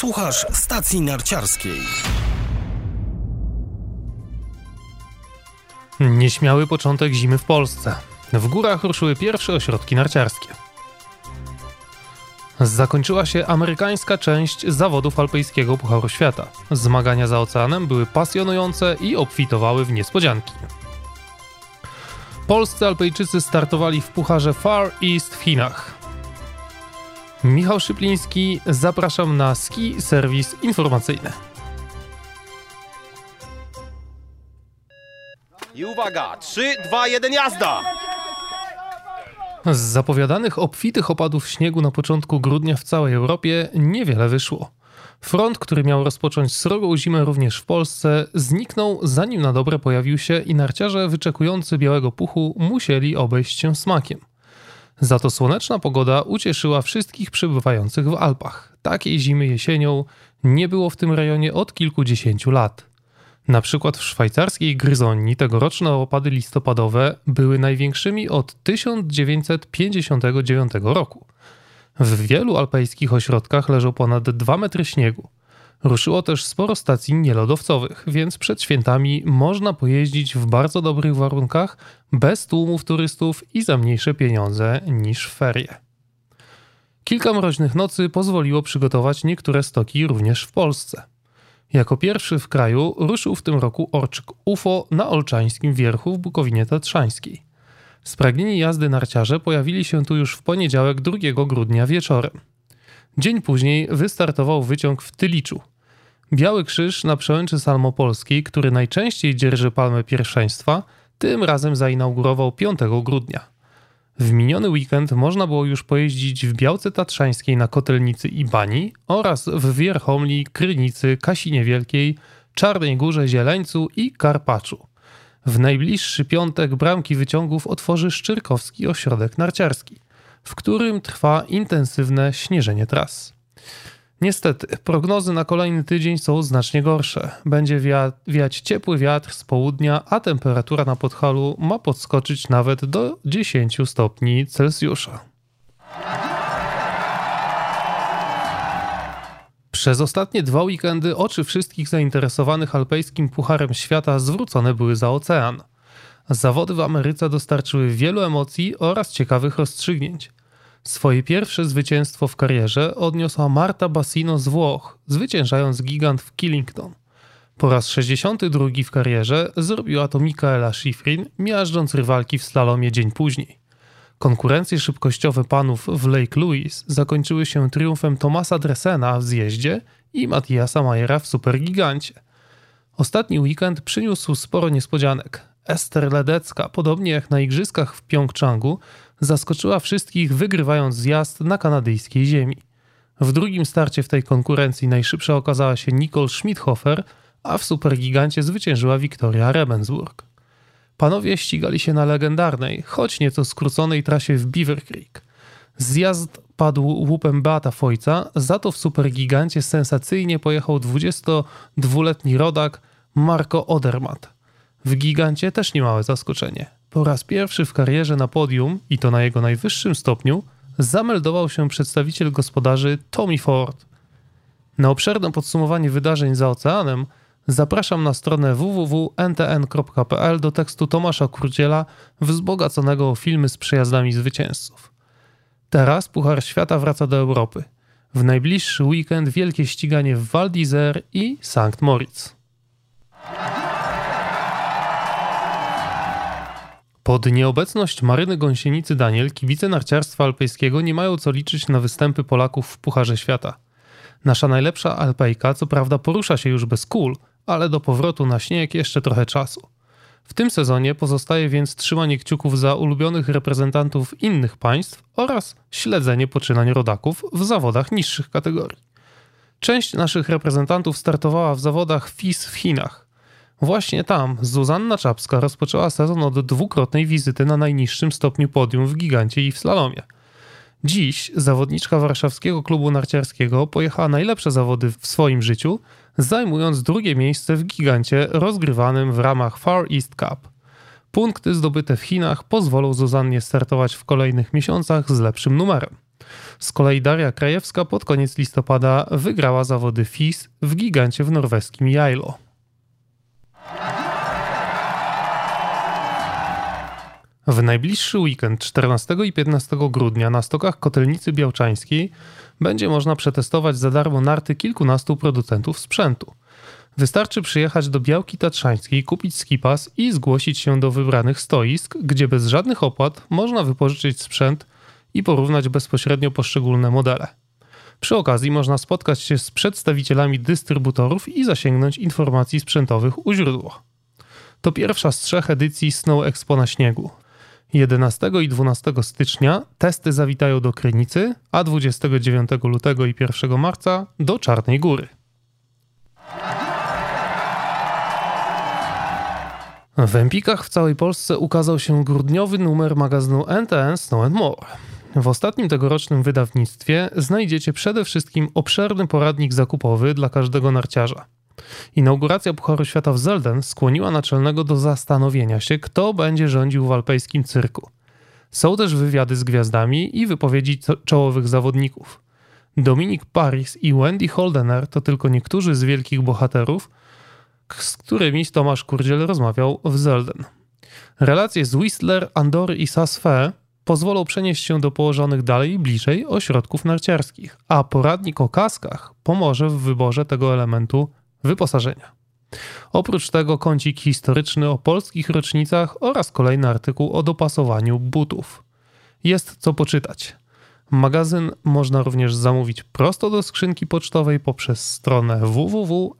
Słuchasz stacji narciarskiej. Nieśmiały początek zimy w Polsce. W górach ruszyły pierwsze ośrodki narciarskie. Zakończyła się amerykańska część zawodów alpejskiego Pucharu Świata. Zmagania za oceanem były pasjonujące i obfitowały w niespodzianki. Polscy Alpejczycy startowali w Pucharze Far East w Chinach. Michał Szypliński, zapraszam na Ski Serwis Informacyjny. I uwaga, 3, 2, 1, jazda! Z zapowiadanych obfitych opadów śniegu na początku grudnia w całej Europie niewiele wyszło. Front, który miał rozpocząć srogą zimę również w Polsce, zniknął zanim na dobre pojawił się i narciarze wyczekujący białego puchu musieli obejść się smakiem. Za to słoneczna pogoda ucieszyła wszystkich przebywających w Alpach. Takiej zimy jesienią nie było w tym rejonie od kilkudziesięciu lat. Na przykład w szwajcarskiej Gryzonii tegoroczne opady listopadowe były największymi od 1959 roku. W wielu alpejskich ośrodkach leżą ponad 2 metry śniegu. Ruszyło też sporo stacji nielodowcowych, więc przed świętami można pojeździć w bardzo dobrych warunkach, bez tłumów turystów i za mniejsze pieniądze niż ferie. Kilka mroźnych nocy pozwoliło przygotować niektóre stoki również w Polsce. Jako pierwszy w kraju ruszył w tym roku orczyk UFO na Olczańskim Wierchu w Bukowinie Tatrzańskiej. Spragnieni jazdy narciarze pojawili się tu już w poniedziałek 2 grudnia wieczorem. Dzień później wystartował wyciąg w Tyliczu. Biały Krzyż na przełęczy Salmopolskiej, który najczęściej dzierży palmę pierwszeństwa, tym razem zainaugurował 5 grudnia. W miniony weekend można było już pojeździć w Białce Tatrzańskiej na Kotelnicy i Bani oraz w Wierchomli, Krynicy, Kasinie Wielkiej, Czarnej Górze, Zieleńcu i Karpaczu. W najbliższy piątek bramki wyciągów otworzy Szczyrkowski Ośrodek Narciarski, w którym trwa intensywne śnieżenie tras. Niestety, prognozy na kolejny tydzień są znacznie gorsze. Będzie wiać ciepły wiatr z południa, a temperatura na Podhalu ma podskoczyć nawet do 10 stopni Celsjusza. Przez ostatnie dwa weekendy oczy wszystkich zainteresowanych alpejskim Pucharem Świata zwrócone były za ocean. Zawody w Ameryce dostarczyły wielu emocji oraz ciekawych rozstrzygnięć. Swoje pierwsze zwycięstwo w karierze odniosła Marta Bassino z Włoch, zwyciężając gigant w Killington. Po raz 62 w karierze zrobiła to Michaela Schifrin, miażdżąc rywalki w slalomie dzień później. Konkurencje szybkościowe panów w Lake Louise zakończyły się triumfem Tomasa Dresena w zjeździe i Matiasa Majera w supergigancie. Ostatni weekend przyniósł sporo niespodzianek. Ester Ledecka, podobnie jak na igrzyskach w Pjongczangu, zaskoczyła wszystkich wygrywając zjazd na kanadyjskiej ziemi. W drugim starcie w tej konkurencji najszybsza okazała się Nicole Schmidhofer, a w supergigancie zwyciężyła Victoria Rebensburg. Panowie ścigali się na legendarnej, choć nieco skróconej trasie w Beaver Creek. Zjazd padł łupem Beata Fojca, za to w supergigancie sensacyjnie pojechał 22-letni rodak Marco Odermatt. W gigancie też niemałe zaskoczenie. Po raz pierwszy w karierze na podium, i to na jego najwyższym stopniu, zameldował się przedstawiciel gospodarzy Tommy Ford. Na obszerne podsumowanie wydarzeń za oceanem zapraszam na stronę www.ntn.pl do tekstu Tomasza Krudziela wzbogaconego o filmy z przejazdami zwycięzców. Teraz Puchar Świata wraca do Europy. W najbliższy weekend wielkie ściganie w Val d'Isère i St. Moritz. Pod nieobecność Maryny Gąsienicy Daniel kibice narciarstwa alpejskiego nie mają co liczyć na występy Polaków w Pucharze Świata. Nasza najlepsza alpejka co prawda porusza się już bez kul, ale do powrotu na śnieg jeszcze trochę czasu. W tym sezonie pozostaje więc trzymanie kciuków za ulubionych reprezentantów innych państw oraz śledzenie poczynań rodaków w zawodach niższych kategorii. Część naszych reprezentantów startowała w zawodach FIS w Chinach. Właśnie tam Zuzanna Czapska rozpoczęła sezon od dwukrotnej wizyty na najniższym stopniu podium w gigancie i w slalomie. Dziś zawodniczka warszawskiego klubu narciarskiego pojechała najlepsze zawody w swoim życiu, zajmując drugie miejsce w gigancie rozgrywanym w ramach Far East Cup. Punkty zdobyte w Chinach pozwolą Zuzannie startować w kolejnych miesiącach z lepszym numerem. Z kolei Daria Krajewska pod koniec listopada wygrała zawody FIS w gigancie w norweskim Jajlo. W najbliższy weekend 14 i 15 grudnia na stokach Kotelnicy Białczańskiej będzie można przetestować za darmo narty kilkunastu producentów sprzętu. Wystarczy przyjechać do Białki Tatrzańskiej, kupić skipas i zgłosić się do wybranych stoisk, gdzie bez żadnych opłat można wypożyczyć sprzęt i porównać bezpośrednio poszczególne modele. Przy okazji można spotkać się z przedstawicielami dystrybutorów i zasięgnąć informacji sprzętowych u źródła. To pierwsza z trzech edycji Snow Expo na śniegu. 11 i 12 stycznia testy zawitają do Krynicy, a 29 lutego i 1 marca do Czarnej Góry. W Empikach w całej Polsce ukazał się grudniowy numer magazynu NTN Snow More. W ostatnim tegorocznym wydawnictwie znajdziecie przede wszystkim obszerny poradnik zakupowy dla każdego narciarza. Inauguracja Pucharu Świata w Zelden skłoniła naczelnego do zastanowienia się, kto będzie rządził w alpejskim cyrku. Są też wywiady z gwiazdami i wypowiedzi czołowych zawodników. Dominik Paris i Wendy Holdener to tylko niektórzy z wielkich bohaterów, z którymi Tomasz Kurdziel rozmawiał w Zelden. Relacje z Whistler, Andory i Sasfe pozwolą przenieść się do położonych dalej i bliżej ośrodków narciarskich, a poradnik o kaskach pomoże w wyborze tego elementu wyposażenia. Oprócz tego kącik historyczny o polskich rocznicach oraz kolejny artykuł o dopasowaniu butów. Jest co poczytać. Magazyn można również zamówić prosto do skrzynki pocztowej poprzez stronę www.ntn.pl.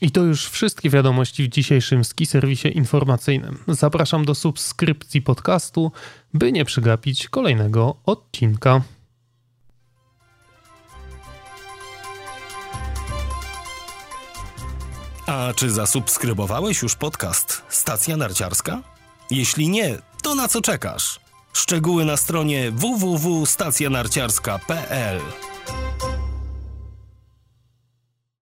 I to już wszystkie wiadomości w dzisiejszym ski serwisie informacyjnym. Zapraszam do subskrypcji podcastu, by nie przegapić kolejnego odcinka. A czy zasubskrybowałeś już podcast Stacja Narciarska? Jeśli nie, to na co czekasz? Szczegóły na stronie www.stacjanarciarska.pl